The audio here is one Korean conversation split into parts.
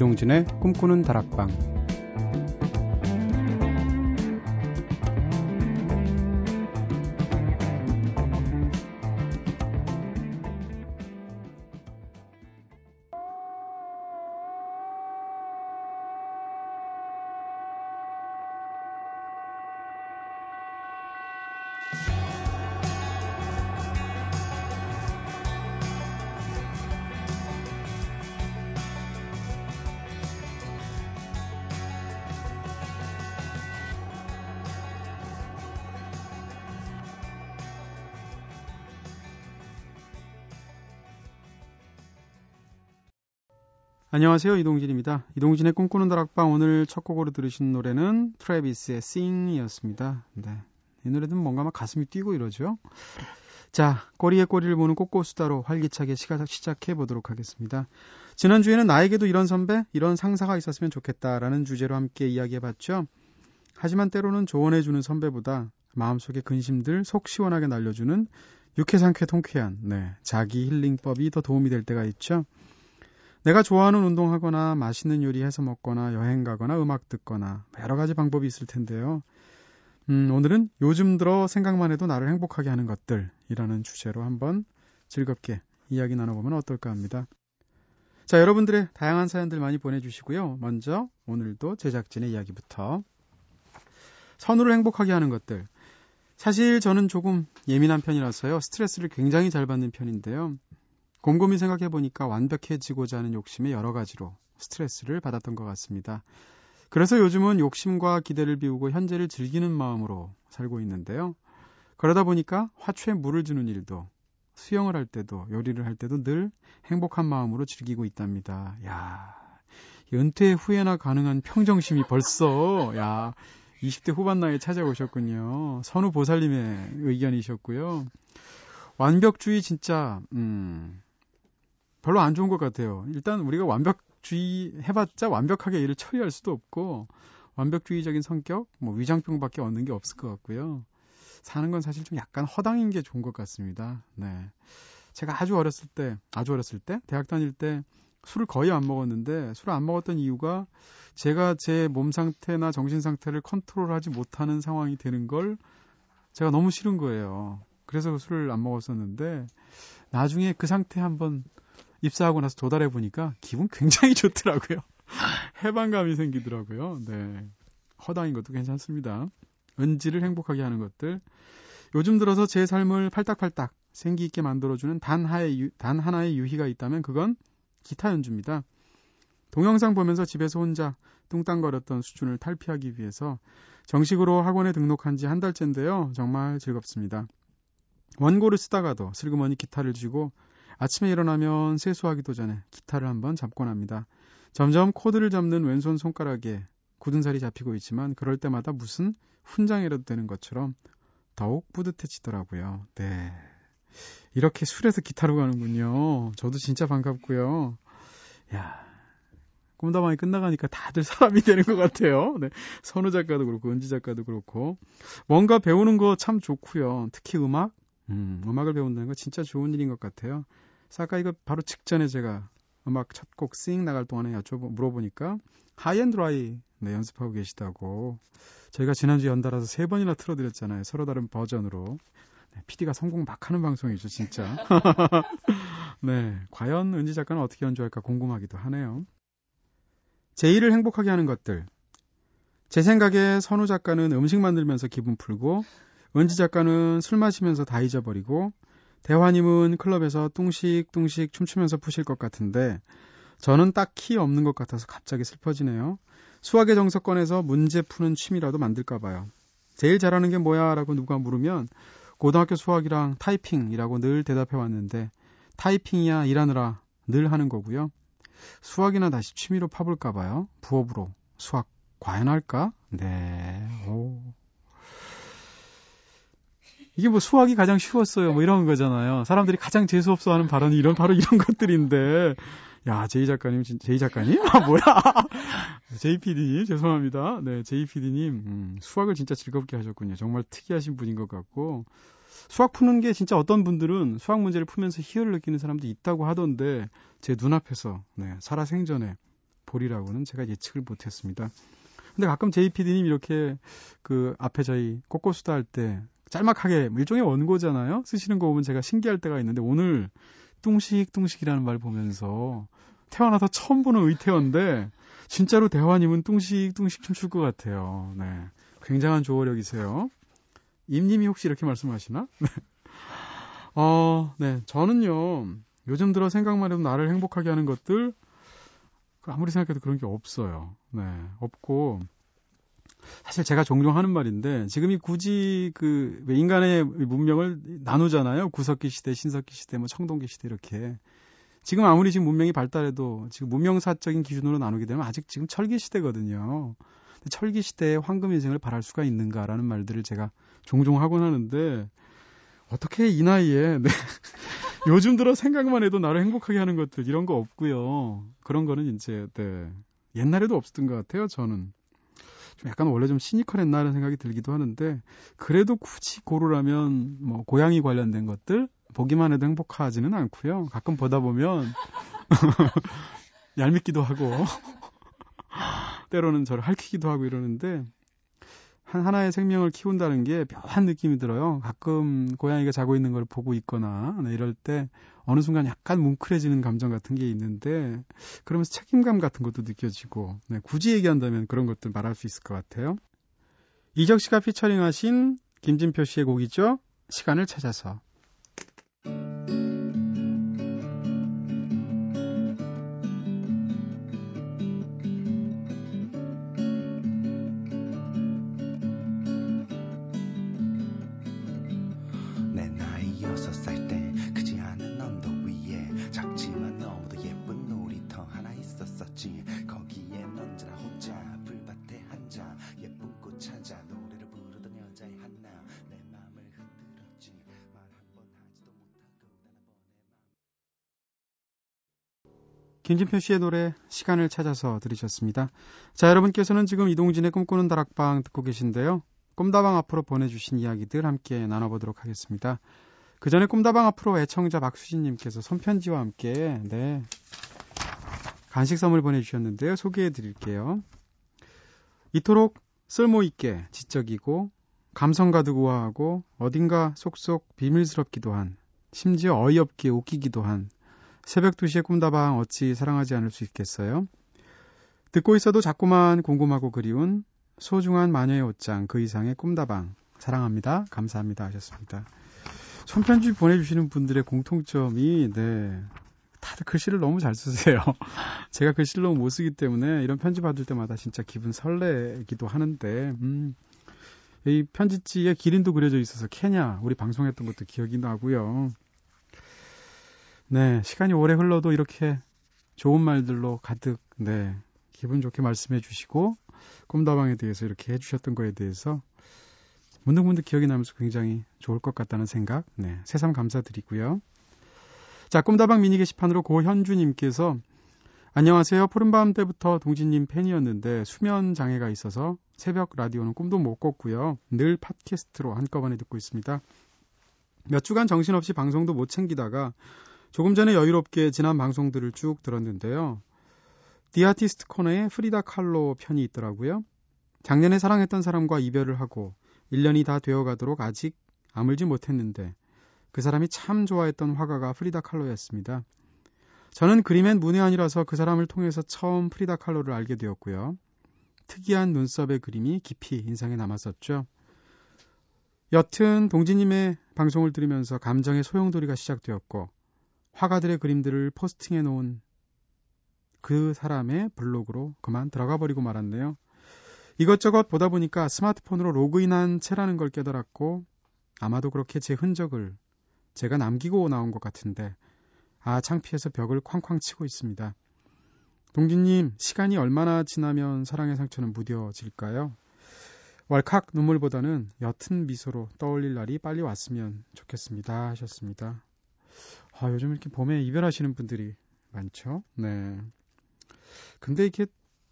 이동진의 꿈꾸는 다락방 안녕하세요. 이동진입니다. 이동진의 꿈꾸는 다락방 오늘 첫 곡으로 들으신 노래는 트래비스의 Sing이었습니다. 네. 이 노래는 뭔가 막 가슴이 뛰고 이러죠. 자, 꼬리에 꼬리를 보는 꼬꼬수다로 활기차게 시작해 보도록 하겠습니다. 지난주에는 나에게도 이런 선배, 이런 상사가 있었으면 좋겠다라는 주제로 함께 이야기해 봤죠. 하지만 때로는 조언해 주는 선배보다 마음속의 근심들 속 시원하게 날려주는 유쾌상쾌 통쾌한, 네, 자기 힐링법이 더 도움이 될 때가 있죠. 내가 좋아하는 운동하거나 맛있는 요리 해서 먹거나 여행 가거나 음악 듣거나 여러 가지 방법이 있을 텐데요. 음, 오늘은 요즘 들어 생각만 해도 나를 행복하게 하는 것들이라는 주제로 한번 즐겁게 이야기 나눠보면 어떨까 합니다. 자, 여러분들의 다양한 사연들 많이 보내주시고요. 먼저 오늘도 제작진의 이야기부터. 선우를 행복하게 하는 것들. 사실 저는 조금 예민한 편이라서요. 스트레스를 굉장히 잘 받는 편인데요. 곰곰이 생각해 보니까 완벽해지고자 하는 욕심에 여러 가지로 스트레스를 받았던 것 같습니다. 그래서 요즘은 욕심과 기대를 비우고 현재를 즐기는 마음으로 살고 있는데요. 그러다 보니까 화초에 물을 주는 일도 수영을 할 때도 요리를 할 때도 늘 행복한 마음으로 즐기고 있답니다. 야, 은퇴 후에나 가능한 평정심이 벌써 야 20대 후반 나이에 찾아오셨군요. 선우 보살님의 의견이셨고요. 완벽주의 진짜 음 별로 안 좋은 것 같아요. 일단 우리가 완벽주의 해봤자 완벽하게 일을 처리할 수도 없고 완벽주의적인 성격, 뭐 위장병밖에 얻는 게 없을 것 같고요. 사는 건 사실 좀 약간 허당인 게 좋은 것 같습니다. 네. 제가 아주 어렸을 때, 아주 어렸을 때, 대학 다닐 때 술을 거의 안 먹었는데 술을 안 먹었던 이유가 제가 제 몸 상태나 정신 상태를 컨트롤하지 못하는 상황이 되는 걸 제가 너무 싫은 거예요. 그래서 술을 안 먹었었는데 나중에 그 상태 한번 입사하고 나서 도달해 보니까 기분 굉장히 좋더라고요. 해방감이 생기더라고요. 네. 허당인 것도 괜찮습니다. 은지를 행복하게 하는 것들. 요즘 들어서 제 삶을 팔딱팔딱 생기 있게 만들어주는 단 하나의, 단 하나의 유희가 있다면 그건 기타 연주입니다. 동영상 보면서 집에서 혼자 뚱땅거렸던 수준을 탈피하기 위해서 정식으로 학원에 등록한 지 한 달째인데요. 정말 즐겁습니다. 원고를 쓰다가도 슬그머니 기타를 쥐고 아침에 일어나면 세수하기도 전에 기타를 한번 잡곤 합니다. 점점 코드를 잡는 왼손 손가락에 굳은 살이 잡히고 있지만 그럴 때마다 무슨 훈장이라도 되는 것처럼 더욱 뿌듯해지더라고요. 네. 이렇게 술에서 기타로 가는군요. 저도 진짜 반갑고요. 야, 꿈다방이 끝나가니까 다들 사람이 되는 것 같아요. 네. 선우 작가도 그렇고, 은지 작가도 그렇고. 뭔가 배우는 거 참 좋고요. 특히 음악? 음, 음악을 배운다는 거 진짜 좋은 일인 것 같아요. 아까 이거 바로 직전에 제가 음악 첫 곡 싱 나갈 동안에 여쭤보 물어보니까 하이앤드라이 네, 연습하고 계시다고 저희가 지난주 연달아서 세 번이나 틀어드렸잖아요. 서로 다른 버전으로. 네, PD가 성공 막 하는 방송이죠, 진짜. 네, 과연 은지 작가는 어떻게 연주할까 궁금하기도 하네요. 제 일을 행복하게 하는 것들. 제 생각에 선우 작가는 음식 만들면서 기분 풀고, 은지 작가는 술 마시면서 다 잊어버리고, 대화님은 클럽에서 뚱식뚱식 춤추면서 푸실 것 같은데 저는 딱히 없는 것 같아서 갑자기 슬퍼지네요. 수학의 정석권에서 문제 푸는 취미라도 만들까 봐요. 제일 잘하는 게 뭐야? 라고 누가 물으면 고등학교 수학이랑 타이핑이라고 늘 대답해 왔는데 타이핑이야 일하느라 늘 하는 거고요. 수학이나 다시 취미로 파볼까 봐요. 부업으로 수학 과연 할까? 네. 오. 이게 뭐 수학이 가장 쉬웠어요. 뭐 이런 거잖아요. 사람들이 가장 재수없어 하는 발언이 이런, 바로 이런 것들인데. 야, 제이 작가님, 제이 작가님? 아, 뭐야? 제이피디님, 죄송합니다. 네, 제이피디님, 음, 수학을 진짜 즐겁게 하셨군요. 정말 특이하신 분인 것 같고. 수학 푸는 게 진짜 어떤 분들은 수학 문제를 풀면서 희열을 느끼는 사람도 있다고 하던데, 제 눈앞에서, 네, 살아생전에 보리라고는 제가 예측을 못했습니다. 근데 가끔 JPD님 이렇게 그 앞에 저희 꽃꽃수다 할 때 짤막하게 일종의 원고잖아요. 쓰시는 거 보면 제가 신기할 때가 있는데 오늘 뚱식뚱식이라는 말 보면서 태어나서 처음 보는 의태어인데 진짜로 대화님은 뚱식뚱식 춤출 것 같아요. 네. 굉장한 조어력이세요. 임님이 혹시 이렇게 말씀하시나? 네. 어, 네. 저는요, 요즘 들어 생각만 해도 나를 행복하게 하는 것들, 아무리 생각해도 그런 게 없어요. 네. 없고, 사실 제가 종종 하는 말인데, 지금이 굳이 그, 인간의 문명을 나누잖아요. 구석기 시대, 신석기 시대, 뭐 청동기 시대 이렇게. 지금 아무리 지금 문명이 발달해도 지금 문명사적인 기준으로 나누게 되면 아직 지금 철기 시대거든요. 철기 시대의 황금 인생을 바랄 수가 있는가라는 말들을 제가 종종 하곤 하는데 어떻게 이 나이에 네. 요즘 들어 생각만 해도 나를 행복하게 하는 것들 이런 거 없고요. 그런 거는 이제 네. 옛날에도 없었던 것 같아요. 저는 좀 약간 원래 좀 시니컬했나 라는 생각이 들기도 하는데 그래도 굳이 고르라면 뭐 고양이 관련된 것들 보기만 해도 행복하지는 않고요. 가끔 보다 보면 얄밉기도 하고 때로는 저를 할퀴기도 하고 이러는데 한 하나의 생명을 키운다는 게 묘한 느낌이 들어요. 가끔 고양이가 자고 있는 걸 보고 있거나 네, 이럴 때 어느 순간 약간 뭉클해지는 감정 같은 게 있는데 그러면서 책임감 같은 것도 느껴지고 네, 굳이 얘기한다면 그런 것들 말할 수 있을 것 같아요. 이적 씨가 피처링하신 김진표 씨의 곡이죠. 시간을 찾아서. 김진표 씨의 노래 시간을 찾아서 들으셨습니다. 자, 여러분께서는 지금 이동진의 꿈꾸는 다락방 듣고 계신데요. 꿈다방 앞으로 보내주신 이야기들 함께 나눠보도록 하겠습니다. 그 전에 꿈다방 앞으로 애청자 박수진님께서 손편지와 함께 네 간식 선물 보내주셨는데요. 소개해 드릴게요. 이토록 쓸모 있게 지적이고 감성 가득 우아하고 어딘가 속속 비밀스럽기도 한 심지어 어이없게 웃기기도 한 새벽 2시에 꿈다방 어찌 사랑하지 않을 수 있겠어요? 듣고 있어도 자꾸만 궁금하고 그리운 소중한 마녀의 옷장 그 이상의 꿈다방 사랑합니다. 감사합니다 하셨습니다. 손편지 보내주시는 분들의 공통점이 네 다들 글씨를 너무 잘 쓰세요. 제가 글씨를 너무 못 쓰기 때문에 이런 편지 받을 때마다 진짜 기분 설레기도 하는데 음, 이 편지지에 기린도 그려져 있어서 케냐 우리 방송했던 것도 기억이 나고요. 네, 시간이 오래 흘러도 이렇게 좋은 말들로 가득, 네, 기분 좋게 말씀해 주시고, 꿈다방에 대해서 이렇게 해주셨던 거에 대해서 문득문득 기억이 나면서 굉장히 좋을 것 같다는 생각, 네, 새삼 감사드리고요. 자, 꿈다방 미니 게시판으로 고현주님께서 안녕하세요. 푸른밤 때부터 동진님 팬이었는데 수면 장애가 있어서 새벽 라디오는 꿈도 못 꿨고요. 늘 팟캐스트로 한꺼번에 듣고 있습니다. 몇 주간 정신없이 방송도 못 챙기다가 조금 전에 여유롭게 지난 방송들을 쭉 들었는데요. The Artist 코너에 프리다 칼로 편이 있더라고요. 작년에 사랑했던 사람과 이별을 하고 1년이 다 되어가도록 아직 아물지 못했는데 그 사람이 참 좋아했던 화가가 프리다 칼로였습니다. 저는 그림엔 문외한이라서 그 사람을 통해서 처음 프리다 칼로를 알게 되었고요. 특이한 눈썹의 그림이 깊이 인상에 남았었죠. 여튼 동지님의 방송을 들으면서 감정의 소용돌이가 시작되었고 화가들의 그림들을 포스팅해 놓은 그 사람의 블로그로 그만 들어가 버리고 말았네요. 이것저것 보다 보니까 스마트폰으로 로그인한 채라는 걸 깨달았고 아마도 그렇게 제 흔적을 제가 남기고 나온 것 같은데 아 창피해서 벽을 쾅쾅 치고 있습니다. 동진님 시간이 얼마나 지나면 사랑의 상처는 무뎌질까요? 왈칵 눈물보다는 옅은 미소로 떠올릴 날이 빨리 왔으면 좋겠습니다 하셨습니다. 아, 요즘 이렇게 봄에 이별하시는 분들이 많죠. 네. 근데 이렇게,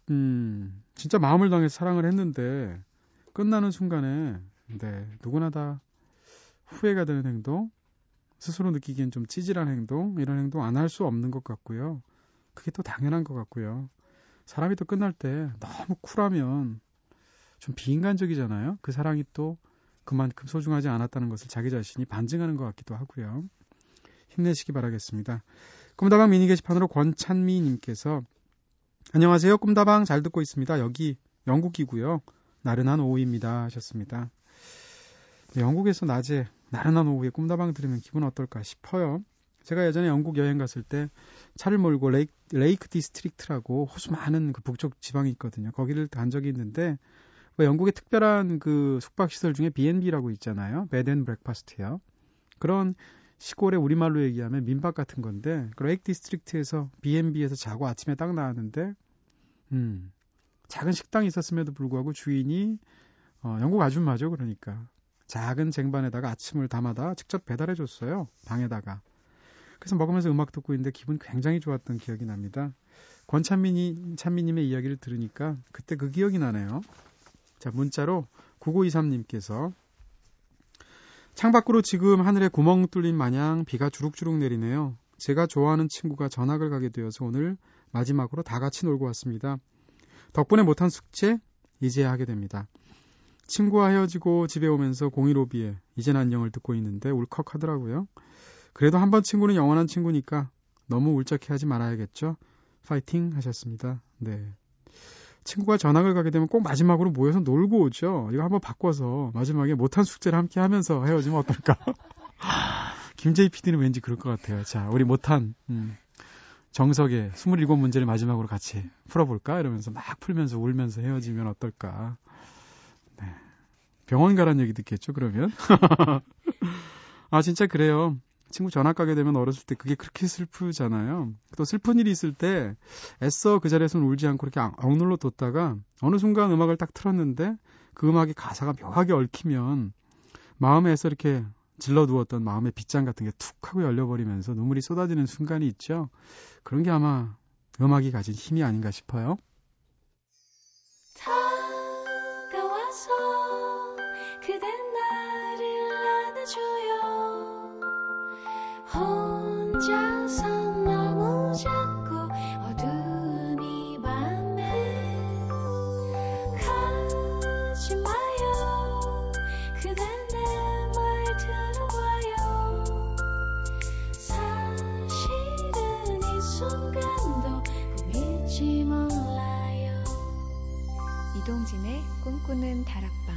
음, 진짜 마음을 당해서 사랑을 했는데, 끝나는 순간에, 네, 누구나 다 후회가 되는 행동, 스스로 느끼기엔 좀 찌질한 행동, 이런 행동 안 할 수 없는 것 같고요. 그게 또 당연한 것 같고요. 사람이 또 끝날 때 너무 쿨하면 좀 비인간적이잖아요. 그 사랑이 또 그만큼 소중하지 않았다는 것을 자기 자신이 반증하는 것 같기도 하고요. 힘내시기 바라겠습니다. 꿈다방 미니 게시판으로 권찬미 님께서 안녕하세요. 꿈다방 잘 듣고 있습니다. 여기 영국이고요. 나른한 오후입니다 하셨습니다. 네, 영국에서 낮에 나른한 오후에 꿈다방 들으면 기분 어떨까 싶어요. 제가 예전에 영국 여행 갔을 때 차를 몰고 Lake, Lake District라고 호수 많은 그 북쪽 지방이 있거든요. 거기를 간 적이 있는데 뭐 영국의 특별한 그 숙박 시설 중에 B&B라고 있잖아요. Bed and Breakfast요. 그런 시골의 우리말로 얘기하면 민박 같은 건데 그 Lake District에서 B&B에서 자고 아침에 딱 나왔는데 음. 작은 식당이 있었음에도 불구하고 주인이 어, 영국 아줌마죠. 그러니까 작은 쟁반에다가 아침을 담아다 직접 배달해 줬어요. 방에다가. 그래서 먹으면서 음악 듣고 있는데 기분 굉장히 좋았던 기억이 납니다. 권찬민이 찬미님의 이야기를 들으니까 그때 그 기억이 나네요. 자 문자로 9923님께서 창밖으로 지금 하늘에 구멍 뚫린 마냥 비가 주룩주룩 내리네요. 제가 좋아하는 친구가 전학을 가게 되어서 오늘 마지막으로 다 같이 놀고 왔습니다. 덕분에 못한 숙제 이제야 하게 됩니다. 친구와 헤어지고 집에 오면서 015B에 이젠 안녕을 듣고 있는데 울컥하더라고요. 그래도 한 번 친구는 영원한 친구니까 너무 울적해 하지 말아야겠죠. 파이팅 하셨습니다. 네. 친구가 전학을 가게 되면 꼭 마지막으로 모여서 놀고 오죠. 이거 한번 바꿔서 마지막에 못한 숙제를 함께 하면서 헤어지면 어떨까? 김재희 PD는 왠지 그럴 것 같아요. 자, 우리 못한 음, 정석의 27문제를 마지막으로 같이 풀어볼까? 이러면서 막 풀면서 울면서 헤어지면 어떨까? 네. 병원 가란 얘기 듣겠죠, 그러면? 아, 진짜 그래요. 친구 전학 가게 되면 어렸을 때 그게 그렇게 슬프잖아요. 또 슬픈 일이 있을 때 애써 그 자리에서는 울지 않고 이렇게 억눌러 뒀다가 어느 순간 음악을 딱 틀었는데 그 음악의 가사가 묘하게 얽히면 마음에 서 이렇게 질러 두었던 마음의 빗장 같은 게 툭 하고 열려버리면서 눈물이 쏟아지는 순간이 있죠. 그런 게 아마 음악이 가진 힘이 아닌가 싶어요. 꿈꾸는 다락방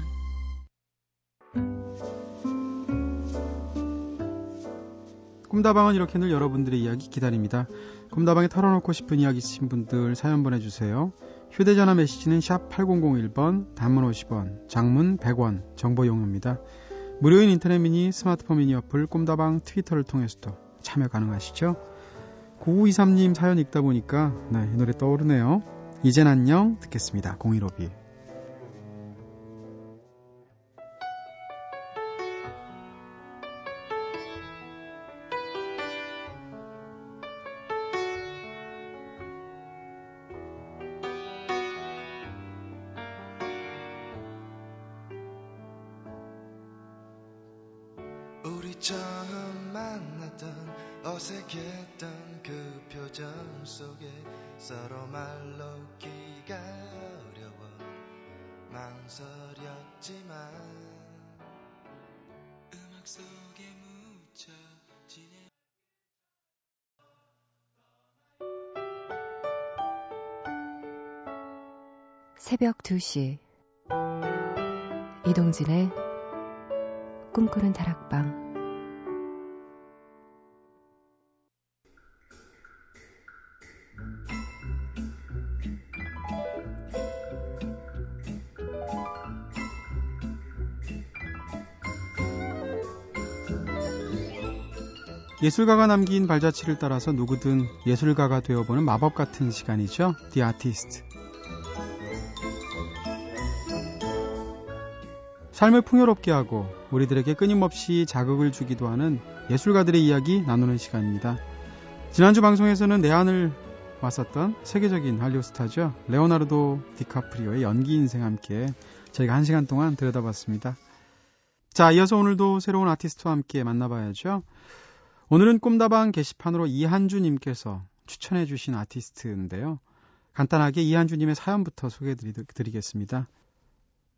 꿈다방은 이렇게 늘 여러분들의 이야기 기다립니다. 꿈다방에 털어놓고 싶은 이야기 있으신 분들 사연 보내주세요. 휴대전화 메시지는 샵 8001번, 단문 50원, 장문 100원, 정보 용료입니다. 무료인 인터넷 미니, 스마트폰 미니 어플, 꿈다방 트위터를 통해서도 참여 가능하시죠? 9923님 사연 읽다 보니까 네, 이 노래 떠오르네요. 이젠 안녕 듣겠습니다. 015B. 처음 2시 이동진의 꿈꾸는 다락방 예술가가 남긴 발자취를 따라서 누구든 예술가가 되어보는 마법 같은 시간이죠. The Artist. 삶을 풍요롭게 하고 우리들에게 끊임없이 자극을 주기도 하는 예술가들의 이야기 나누는 시간입니다. 지난주 방송에서는 내한을 왔었던 세계적인 한류 스타죠. 레오나르도 디카프리오의 연기 인생 함께 저희가 한 시간 동안 들여다봤습니다. 자, 이어서 오늘도 새로운 아티스트와 함께 만나봐야죠. 오늘은 꿈다방 게시판으로 이한주님께서 추천해주신 아티스트인데요. 간단하게 이한주님의 사연부터 소개해드리겠습니다.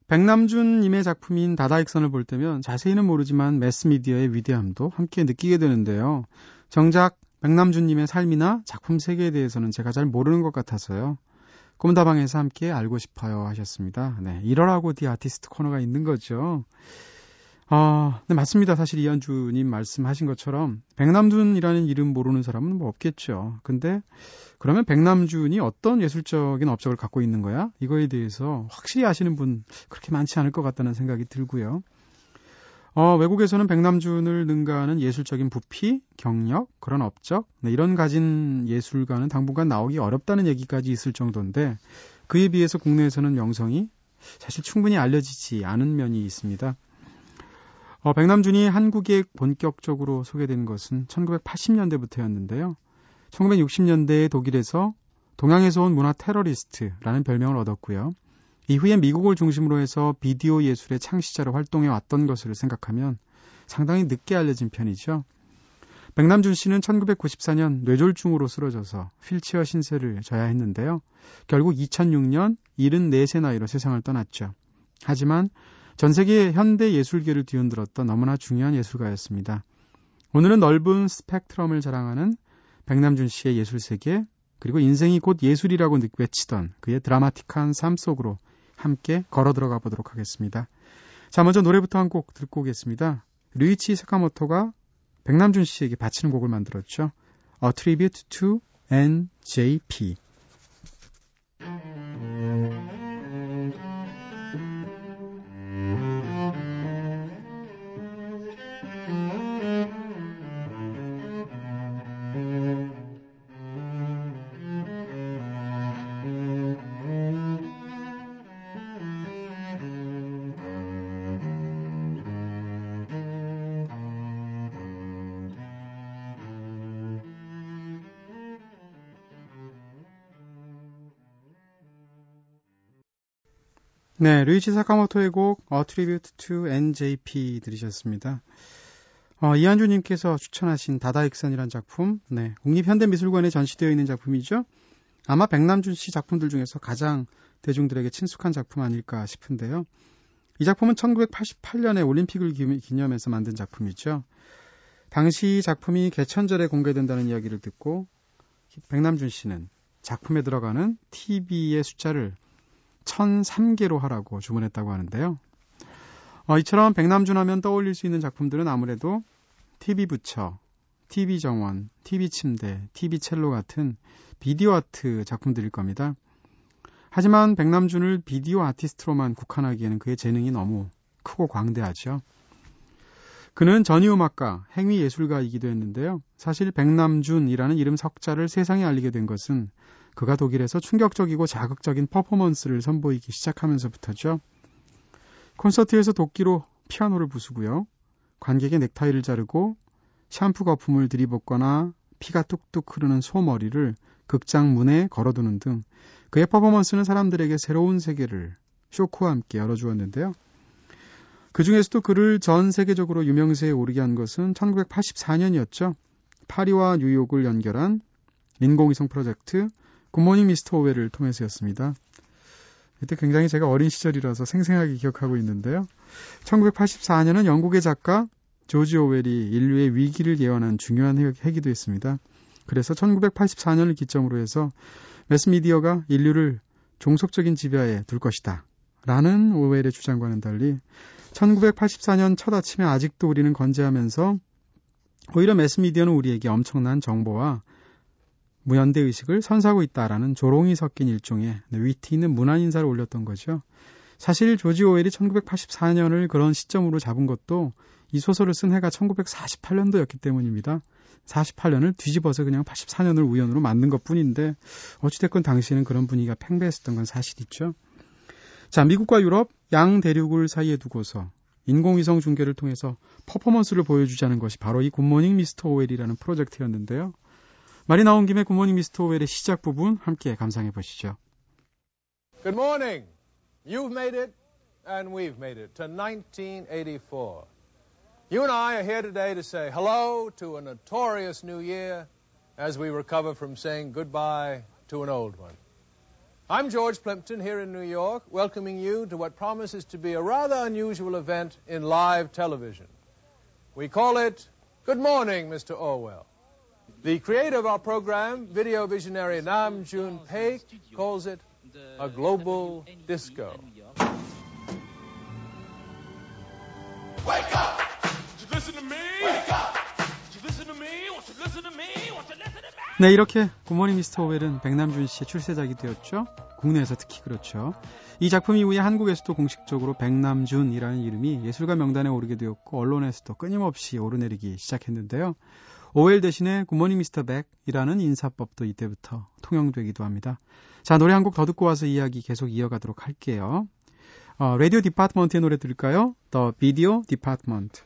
백남준님의 작품인 다다익선을 볼 때면 자세히는 모르지만 매스미디어의 위대함도 함께 느끼게 되는데요. 정작 백남준님의 삶이나 작품 세계에 대해서는 제가 잘 모르는 것 같아서요. 꿈다방에서 함께 알고 싶어요 하셨습니다. 네, 이러라고 디 아티스트 코너가 있는 거죠. 아, 네, 맞습니다. 사실 이한주님 말씀하신 것처럼 백남준이라는 이름 모르는 사람은 뭐 없겠죠. 근데 그러면 백남준이 어떤 예술적인 업적을 갖고 있는 거야? 이거에 대해서 확실히 아시는 분 그렇게 많지 않을 것 같다는 생각이 들고요. 어, 외국에서는 백남준을 능가하는 예술적인 부피, 경력, 그런 업적, 네, 이런 가진 예술가는 당분간 나오기 어렵다는 얘기까지 있을 정도인데 그에 비해서 국내에서는 명성이 사실 충분히 알려지지 않은 면이 있습니다. 어, 백남준이 한국에 본격적으로 소개된 것은 1980년대부터였는데요. 1960년대에 독일에서 동양에서 온 문화 테러리스트라는 별명을 얻었고요. 이후에 미국을 중심으로 해서 비디오 예술의 창시자로 활동해 왔던 것을 생각하면 상당히 늦게 알려진 편이죠. 백남준 씨는 1994년 뇌졸중으로 쓰러져서 휠체어 신세를 져야 했는데요. 결국 2006년 74세 나이로 세상을 떠났죠. 하지만 전 세계 현대 예술계를 뒤흔들었던 너무나 중요한 예술가였습니다. 오늘은 넓은 스펙트럼을 자랑하는 백남준 씨의 예술 세계 그리고 인생이 곧 예술이라고 외치던 그의 드라마틱한 삶 속으로 함께 걸어 들어가 보도록 하겠습니다. 자, 먼저 노래부터 한 곡 듣고 오겠습니다. 류이치 사카모토가 백남준 씨에게 바치는 곡을 만들었죠. A Tribute to NJP. 네, 루이치 사카모토의 곡 A Tribute to NJP 들으셨습니다. 어, 이한주님께서 추천하신 다다익선이란 작품, 네, 국립현대미술관에 전시되어 있는 작품이죠. 아마 백남준 씨 작품들 중에서 가장 대중들에게 친숙한 작품 아닐까 싶은데요. 이 작품은 1988년에 올림픽을 기념해서 만든 작품이죠. 당시 작품이 개천절에 공개된다는 이야기를 듣고 백남준 씨는 작품에 들어가는 TV의 숫자를 1003개로 하라고 주문했다고 하는데요. 어, 이처럼 백남준 하면 떠올릴 수 있는 작품들은 아무래도 TV 부처, TV 정원, TV 침대, TV 첼로 같은 비디오 아트 작품들일 겁니다. 하지만 백남준을 비디오 아티스트로만 국한하기에는 그의 재능이 너무 크고 광대하죠. 그는 전위음악가, 행위예술가이기도 했는데요. 사실 백남준이라는 이름 석자를 세상에 알리게 된 것은 그가 독일에서 충격적이고 자극적인 퍼포먼스를 선보이기 시작하면서부터죠. 콘서트에서 도끼로 피아노를 부수고요. 관객의 넥타이를 자르고 샴푸 거품을 들이붓거나 피가 뚝뚝 흐르는 소머리를 극장 문에 걸어두는 등 그의 퍼포먼스는 사람들에게 새로운 세계를 쇼크와 함께 열어주었는데요. 그 중에서도 그를 전 세계적으로 유명세에 오르게 한 것은 1984년이었죠. 파리와 뉴욕을 연결한 인공위성 프로젝트 굿모닝 미스터 오웰을 통해서였습니다. 이때 굉장히 제가 어린 시절이라서 생생하게 기억하고 있는데요. 1984년은 영국의 작가 조지 오웰이 인류의 위기를 예언한 중요한 해기도 했습니다. 그래서 1984년을 기점으로 해서 매스미디어가 인류를 종속적인 지배하에 둘 것이다. 라는 오웰의 주장과는 달리 1984년 첫 아침에 아직도 우리는 건재하면서 오히려 매스미디어는 우리에게 엄청난 정보와 무연대 의식을 선사하고 있다라는 조롱이 섞인 일종의 위트 있는 문안 인사를 올렸던 거죠. 사실 조지 오웰이 1984년을 그런 시점으로 잡은 것도 이 소설을 쓴 해가 1948년도였기 때문입니다. 48년을 뒤집어서 그냥 84년을 우연으로 만든 것 뿐인데 어찌됐건 당시에는 그런 분위기가 팽배했었던 건 사실이죠. 자, 미국과 유럽 양 대륙을 사이에 두고서 인공위성 중계를 통해서 퍼포먼스를 보여주자는 것이 바로 이 굿모닝 미스터 오웰이라는 프로젝트였는데요. 말이 나온 김에 굿모닝 미스터 오웰의 시작 부분 함께 감상해 보시죠. Good morning. You've made it and we've made it to 1984. You and I are here today to say hello to a notorious new year as we recover from saying goodbye to an old one. I'm George Plimpton here in New York, welcoming you to what promises to be a rather unusual event in live television. We call it Good Morning, Mr. Orwell. The creator of our program, video visionary Nam June Paik, calls it a global disco. Wake up! Did you listen to me? Wake up! Did you listen to me? Won't you listen to me? Won't you listen to me? 네, 이렇게 굿모닝 미스터 오웰은 백남준 씨의 출세작이 되었죠. 국내에서 특히 그렇죠. 이 작품 이후에 한국에서도 공식적으로 백남준이라는 이름이 예술가 명단에 오르게 되었고 언론에서도 끊임없이 오르내리기 시작했는데요. 오웰 대신에 굿모닝 미스터 백이라는 인사법도 이때부터 통용되기도 합니다. 자, 노래 한 곡 더 듣고 와서 이야기 계속 이어가도록 할게요. 어, 라디오 디파트먼트의 노래 들을까요? The Video Department.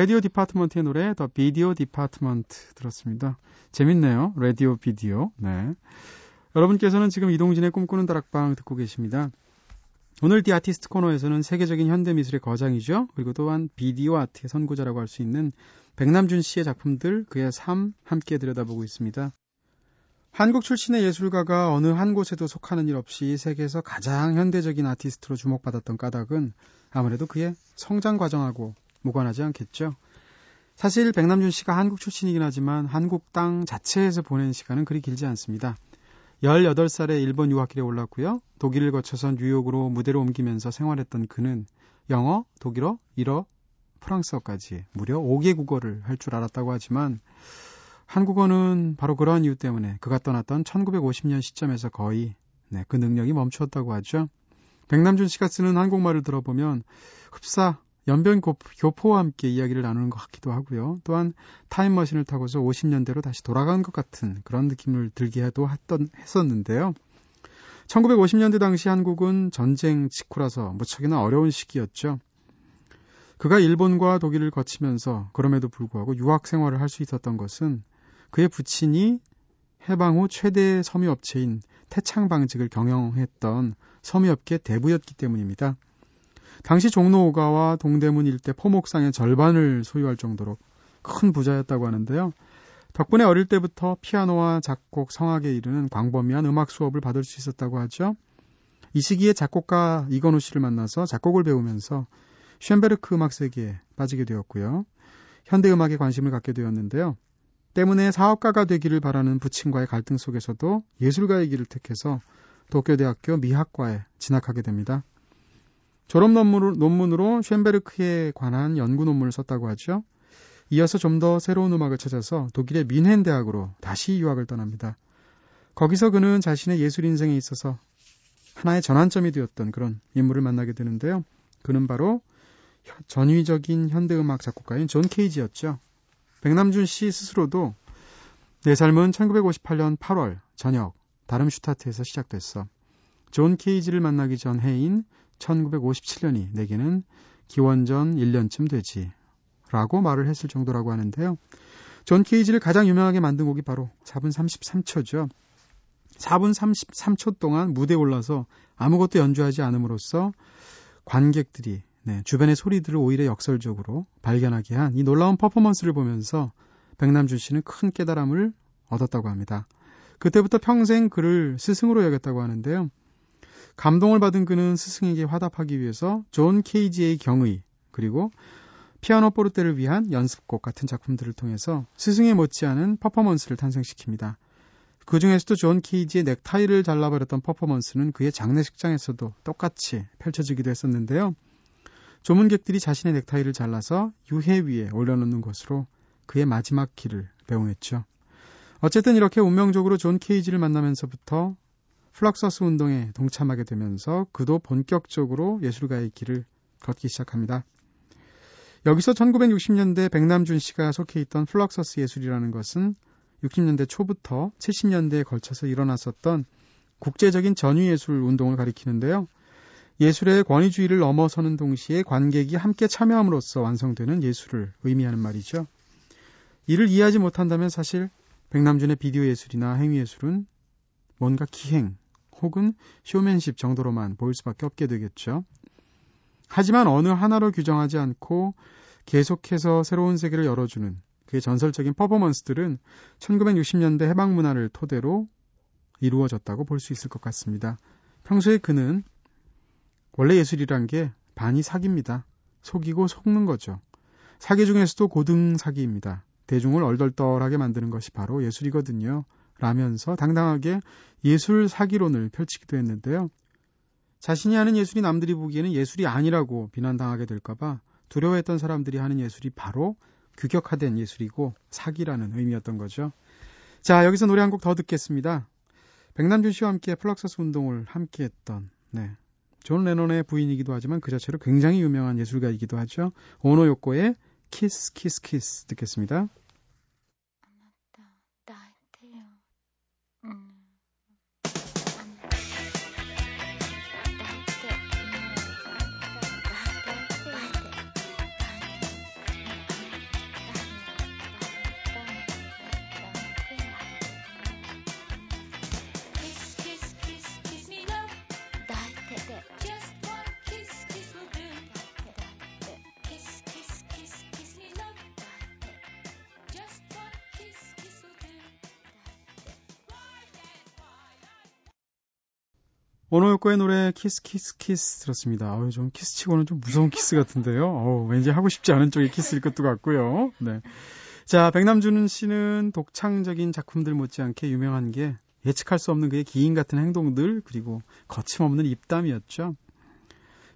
Radio Department의 노래 The Video Department 들었습니다. 재밌네요. 라디오 비디오. 네. 여러분께서는 지금 이동진의 꿈꾸는 다락방 듣고 계십니다. 오늘 The Artist 코너에서는 세계적인 현대 미술의 거장이죠. 그리고 또한 비디오 아트의 선구자라고 할 수 있는 백남준 씨의 작품들, 그의 삶 함께 들여다보고 있습니다. 한국 출신의 예술가가 어느 한 곳에도 속하는 일 없이 세계에서 가장 현대적인 아티스트로 주목받았던 까닭은 아무래도 그의 성장 과정하고 무관하지 않겠죠. 사실 백남준 씨가 한국 출신이긴 하지만 한국 땅 자체에서 보낸 시간은 그리 길지 않습니다. 18살에 일본 유학길에 올랐고요. 독일을 거쳐서 뉴욕으로 무대로 옮기면서 생활했던 그는 영어, 독일어, 일어, 프랑스어까지 무려 5개 국어를 할 줄 알았다고 하지만 한국어는 바로 그러한 이유 때문에 그가 떠났던 1950년 시점에서 거의 네, 그 능력이 멈추었다고 하죠. 백남준 씨가 쓰는 한국말을 들어보면 흡사 연변 교포와 함께 이야기를 나누는 것 같기도 하고요. 또한 타임머신을 타고서 50년대로 다시 돌아간 것 같은 그런 느낌을 들게 해도 했던, 했었는데요. 1950년대 당시 한국은 전쟁 직후라서 무척이나 어려운 시기였죠. 그가 일본과 독일을 거치면서 그럼에도 불구하고 유학 생활을 할 수 있었던 것은 그의 부친이 해방 후 최대 섬유업체인 태창방직을 경영했던 섬유업계 대부였기 때문입니다. 당시 종로 오가와 동대문 일대 포목상의 절반을 소유할 정도로 큰 부자였다고 하는데요. 덕분에 어릴 때부터 피아노와 작곡, 성악에 이르는 광범위한 음악 수업을 받을 수 있었다고 하죠. 이 시기에 작곡가 이건우 씨를 만나서 작곡을 배우면서 쉔베르크 음악 세계에 빠지게 되었고요. 현대 음악에 관심을 갖게 되었는데요. 때문에 사업가가 되기를 바라는 부친과의 갈등 속에서도 예술가의 길을 택해서 도쿄대학교 미학과에 진학하게 됩니다. 졸업 논문으로, 논문으로 쉔베르크에 관한 연구 논문을 썼다고 하죠. 이어서 좀 더 새로운 음악을 찾아서 독일의 민헨 대학으로 다시 유학을 떠납니다. 거기서 그는 자신의 예술 인생에 있어서 하나의 전환점이 되었던 그런 인물을 만나게 되는데요. 그는 바로 전위적인 현대 음악 작곡가인 존 케이지였죠. 백남준 씨 스스로도 내 삶은 1958년 8월 저녁 다름슈타트에서 시작됐어. 존 케이지를 만나기 전 해인 1957년이 내게는 기원전 1년쯤 되지. 라고 말을 했을 정도라고 하는데요. 존 케이지를 가장 유명하게 만든 곡이 바로 4분 33초죠. 4분 33초 동안 무대에 올라서 아무것도 연주하지 않음으로써 관객들이 네, 주변의 소리들을 오히려 역설적으로 발견하게 한 이 놀라운 퍼포먼스를 보면서 백남준 씨는 큰 깨달음을 얻었다고 합니다. 그때부터 평생 그를 스승으로 여겼다고 하는데요. 감동을 받은 그는 스승에게 화답하기 위해서 존 케이지에의 경의 그리고 피아노 포르테를 위한 연습곡 같은 작품들을 통해서 스승에 못지않은 퍼포먼스를 탄생시킵니다. 그 중에서도 존 케이지의 넥타이를 잘라버렸던 퍼포먼스는 그의 장례식장에서도 똑같이 펼쳐지기도 했었는데요. 조문객들이 자신의 넥타이를 잘라서 유해 위에 올려놓는 것으로 그의 마지막 길을 배웅했죠. 어쨌든 이렇게 운명적으로 존 케이지를 만나면서부터 플럭서스 운동에 동참하게 되면서 그도 본격적으로 예술가의 길을 걷기 시작합니다. 여기서 1960년대 백남준 씨가 속해 있던 플럭서스 예술이라는 것은 60년대 초부터 70년대에 걸쳐서 일어났었던 국제적인 전위예술 운동을 가리키는데요. 예술의 권위주의를 넘어서는 동시에 관객이 함께 참여함으로써 완성되는 예술을 의미하는 말이죠. 이를 이해하지 못한다면 사실 백남준의 비디오 예술이나 행위 예술은 뭔가 기행 혹은 쇼맨십 정도로만 보일 수밖에 없게 되겠죠. 하지만 어느 하나로 규정하지 않고 계속해서 새로운 세계를 열어주는 그의 전설적인 퍼포먼스들은 1960년대 해방 문화를 토대로 이루어졌다고 볼 수 있을 것 같습니다. 평소에 그는 원래 예술이란 게 반이 사기입니다. 속이고 속는 거죠. 사기 중에서도 고등 사기입니다. 대중을 얼떨떨하게 만드는 것이 바로 예술이거든요. 라면서 당당하게 예술 사기론을 펼치기도 했는데요. 자신이 하는 예술이 남들이 보기에는 예술이 아니라고 비난당하게 될까봐 두려워했던 사람들이 하는 예술이 바로 규격화된 예술이고 사기라는 의미였던 거죠. 자, 여기서 노래 한 곡 더 듣겠습니다. 백남준 씨와 함께 플럭서스 운동을 함께 했던, 네. 존 레논의 부인이기도 하지만 그 자체로 굉장히 유명한 예술가이기도 하죠. 오노 요코의 Kiss, Kiss, Kiss 듣겠습니다. 오노요코의 노래 Kiss Kiss Kiss 들었습니다. 어우, 좀 키스치고는 좀 무서운 키스 같은데요. 어우, 왠지 하고 싶지 않은 쪽의 키스일 것도 같고요. 네. 자, 백남준 씨는 독창적인 작품들 못지않게 유명한 게 예측할 수 없는 그의 기인 같은 행동들 그리고 거침없는 입담이었죠.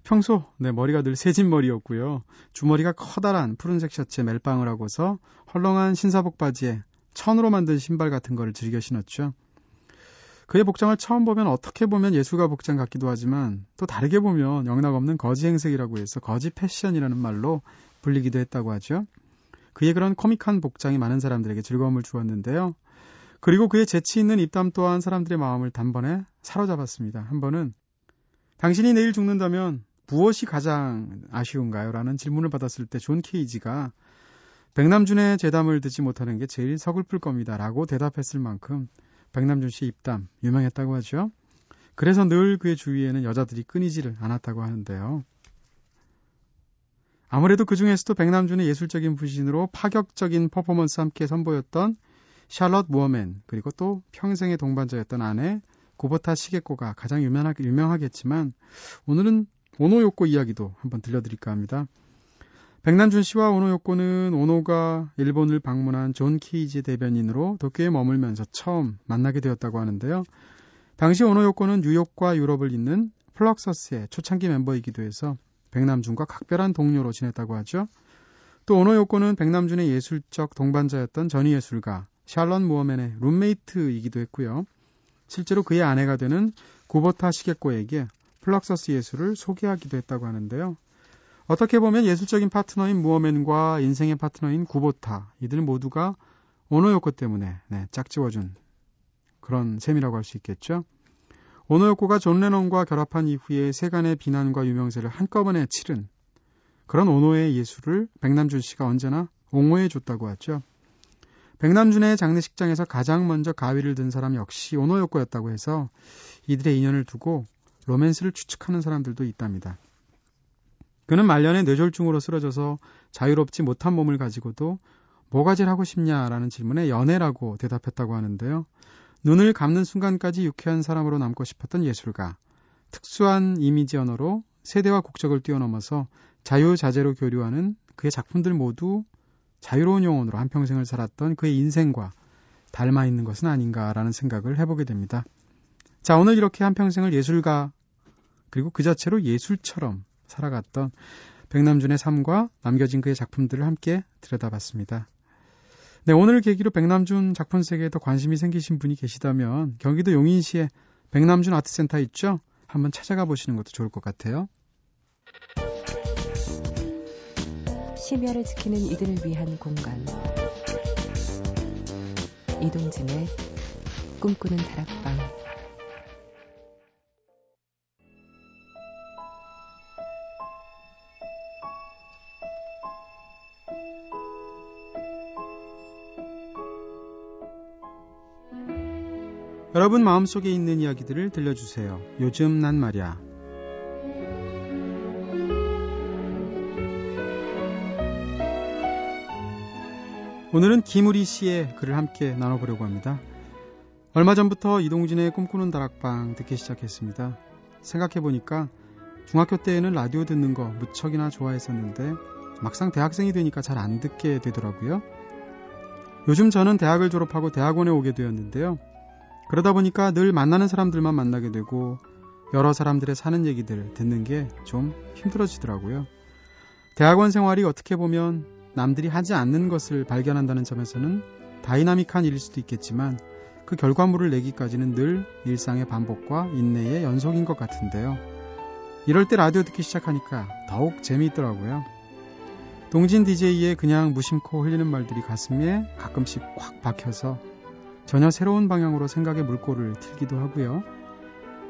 평소 네, 머리가 늘 새집 머리였고요. 주머니가 커다란 푸른색 셔츠에 멜빵을 하고서 헐렁한 신사복 바지에 천으로 만든 신발 같은 거를 즐겨 신었죠. 그의 복장을 처음 보면 어떻게 보면 예술가 복장 같기도 하지만 또 다르게 보면 영락 없는 거지 행색이라고 해서 거지 패션이라는 말로 불리기도 했다고 하죠. 그의 그런 코믹한 복장이 많은 사람들에게 즐거움을 주었는데요. 그리고 그의 재치 있는 입담 또한 사람들의 마음을 단번에 사로잡았습니다. 한 번은 당신이 내일 죽는다면 무엇이 가장 아쉬운가요? 라는 질문을 받았을 때 존 케이지가 백남준의 재담을 듣지 못하는 게 제일 서글플 겁니다. 라고 대답했을 만큼 백남준 씨 입담 유명했다고 하죠. 그래서 늘 그의 주위에는 여자들이 끊이지를 않았다고 하는데요. 아무래도 그 중에서도 백남준의 예술적인 분신으로 파격적인 퍼포먼스 함께 선보였던 샬럿 무어맨 그리고 또 평생의 동반자였던 아내 구보타 시게코가 가장 유명하, 유명하겠지만 오늘은 오노요코 이야기도 한번 들려드릴까 합니다. 백남준 씨와 오노 요코는 오노가 일본을 방문한 존 케이지 대변인으로 도쿄에 머물면서 처음 만나게 되었다고 하는데요. 당시 오노 요코는 뉴욕과 유럽을 잇는 플럭서스의 초창기 멤버이기도 해서 백남준과 각별한 동료로 지냈다고 하죠. 또 오노 요코는 백남준의 예술적 동반자였던 전위 예술가 샬럿 무어맨의 룸메이트이기도 했고요. 실제로 그의 아내가 되는 구보타 시게코에게 플럭서스 예술을 소개하기도 했다고 하는데요. 어떻게 보면 예술적인 파트너인 무어맨과 인생의 파트너인 구보타 이들 모두가 오노요코 때문에 네, 짝지워준 그런 셈이라고 할 수 있겠죠. 오노요코가 존 레논과 결합한 이후에 세간의 비난과 유명세를 한꺼번에 치른 그런 오노의 예술을 백남준 씨가 언제나 옹호해 줬다고 하죠. 백남준의 장례식장에서 가장 먼저 가위를 든 사람 역시 오노요코였다고 해서 이들의 인연을 두고 로맨스를 추측하는 사람들도 있답니다. 그는 말년에 뇌졸중으로 쓰러져서 자유롭지 못한 몸을 가지고도 뭐가 제일 하고 싶냐라는 질문에 연애라고 대답했다고 하는데요. 눈을 감는 순간까지 유쾌한 사람으로 남고 싶었던 예술가. 특수한 이미지 언어로 세대와 국적을 뛰어넘어서 자유자재로 교류하는 그의 작품들 모두 자유로운 영혼으로 한평생을 살았던 그의 인생과 닮아 있는 것은 아닌가라는 생각을 해보게 됩니다. 자, 오늘 이렇게 한평생을 예술가 그리고 그 자체로 예술처럼 살아갔던 백남준의 삶과 남겨진 그의 작품들을 함께 들여다봤습니다. 네, 오늘 계기로 백남준 작품 세계에 더 관심이 생기신 분이 계시다면 경기도 용인시에 백남준 아트센터 있죠? 한번 찾아가 보시는 것도 좋을 것 같아요. 심야를 지키는 이들을 위한 공간. 이동진의 꿈꾸는 다락방. 여러분 마음속에 있는 이야기들을 들려주세요. 요즘 난 말야. 오늘은 김우리 씨의 글을 함께 나눠보려고 합니다. 얼마 전부터 이동진의 꿈꾸는 다락방 듣기 시작했습니다. 생각해보니까 중학교 때에는 라디오 듣는 거 무척이나 좋아했었는데 막상 대학생이 되니까 잘 안 듣게 되더라고요. 요즘 저는 대학을 졸업하고 대학원에 오게 되었는데요. 그러다 보니까 늘 만나는 사람들만 만나게 되고 여러 사람들의 사는 얘기들 듣는 게 좀 힘들어지더라고요. 대학원 생활이 어떻게 보면 남들이 하지 않는 것을 발견한다는 점에서는 다이나믹한 일일 수도 있겠지만 그 결과물을 내기까지는 늘 일상의 반복과 인내의 연속인 것 같은데요. 이럴 때 라디오 듣기 시작하니까 더욱 재미있더라고요. 동진 DJ의 그냥 무심코 흘리는 말들이 가슴에 가끔씩 꽉 박혀서 전혀 새로운 방향으로 생각의 물꼬를 틀기도 하고요.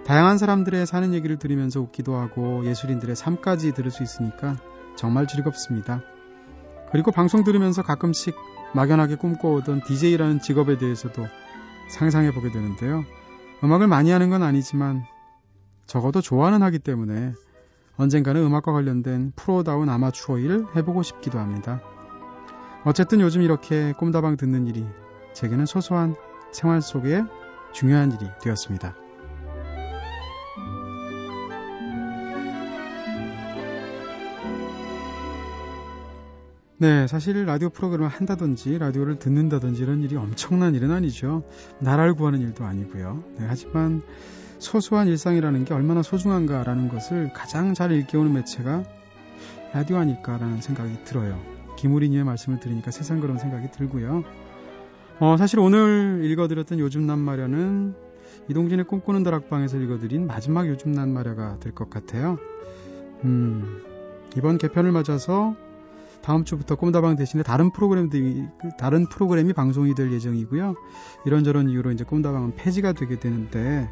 다양한 사람들의 사는 얘기를 들으면서 웃기도 하고 예술인들의 삶까지 들을 수 있으니까 정말 즐겁습니다. 그리고 방송 들으면서 가끔씩 막연하게 꿈꿔오던 DJ라는 직업에 대해서도 상상해 보게 되는데요. 음악을 많이 하는 건 아니지만 적어도 좋아는 하기 때문에 언젠가는 음악과 관련된 프로다운 아마추어 일 해보고 싶기도 합니다. 어쨌든 요즘 이렇게 꿈다방 듣는 일이 제게는 소소한 생활 속에 중요한 일이 되었습니다. 네, 사실 라디오 프로그램을 한다든지 라디오를 듣는다든지 이런 일이 엄청난 일은 아니죠. 나라를 구하는 일도 아니고요. 네, 하지만 소소한 일상이라는 게 얼마나 소중한가라는 것을 가장 잘 일깨우는 매체가 라디오 아닐까라는 생각이 들어요. 김우리님의 말씀을 들으니까 세상 그런 생각이 들고요. 어, 사실 오늘 읽어드렸던 요즘 난마려는 이동진의 꿈꾸는 다락방에서 읽어드린 마지막 요즘 난 마려가 될 것 같아요. 음, 이번 개편을 맞아서 다음 주부터 꿈다방 대신에 다른 프로그램들이 다른 프로그램이 방송이 될 예정이고요. 이런저런 이유로 이제 꿈다방은 폐지가 되게 되는데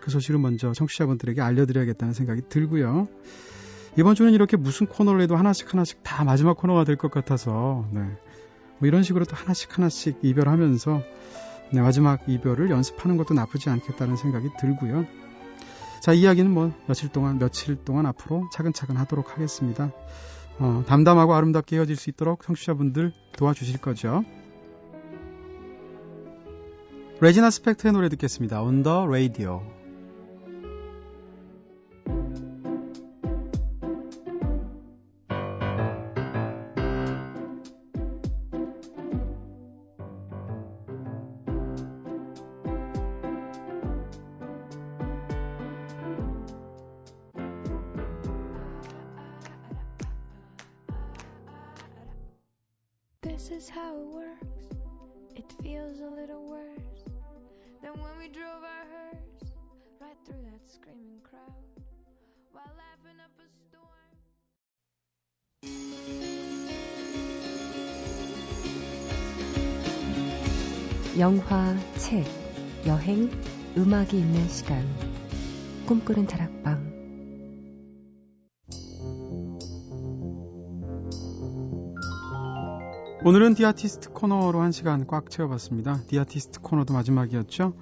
그 소식을 먼저 청취자분들에게 알려드려야겠다는 생각이 들고요. 이번 주는 이렇게 무슨 코너를 해도 하나씩 하나씩 다 마지막 코너가 될 것 같아서 네. 뭐 이런 식으로 또 하나씩 하나씩 이별하면서 네, 마지막 이별을 연습하는 것도 나쁘지 않겠다는 생각이 들고요. 자, 이야기는 뭐 며칠 동안 며칠 동안 앞으로 차근차근 하도록 하겠습니다. 어, 담담하고 아름답게 헤어질 수 있도록 청취자분들 도와주실 거죠. 레지나 스펙트의 노래 듣겠습니다. The Radio. 책, 여행, 음악이 있는 시간. 꿈꾸는 다락방. 오늘은 The Artist 코너로 한 시간 꽉 채워봤습니다. The Artist 코너도 마지막이었죠.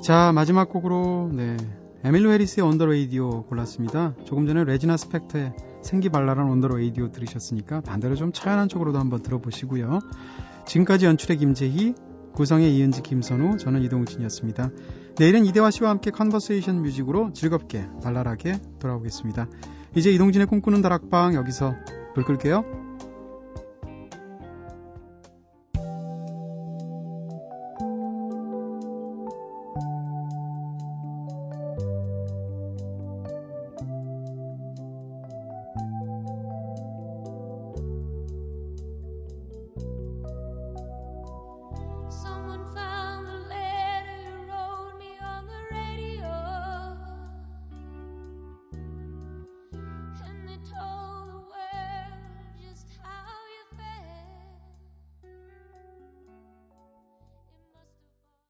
자, 마지막 곡으로, 네. 에밀루 해리스의 On the Radio 골랐습니다. 조금 전에 레지나 스펙터의 생기발랄한 On the Radio 들으셨으니까 반대로 좀 처연한 쪽으로도 한번 들어보시고요. 지금까지 연출의 김재희, 구성의 이은지 김선우, 저는 이동진이었습니다. 내일은 이대화 씨와 함께 컨버세이션 뮤직으로 즐겁게 발랄하게 돌아오겠습니다. 이제 이동진의 꿈꾸는 다락방 여기서 불 끌게요.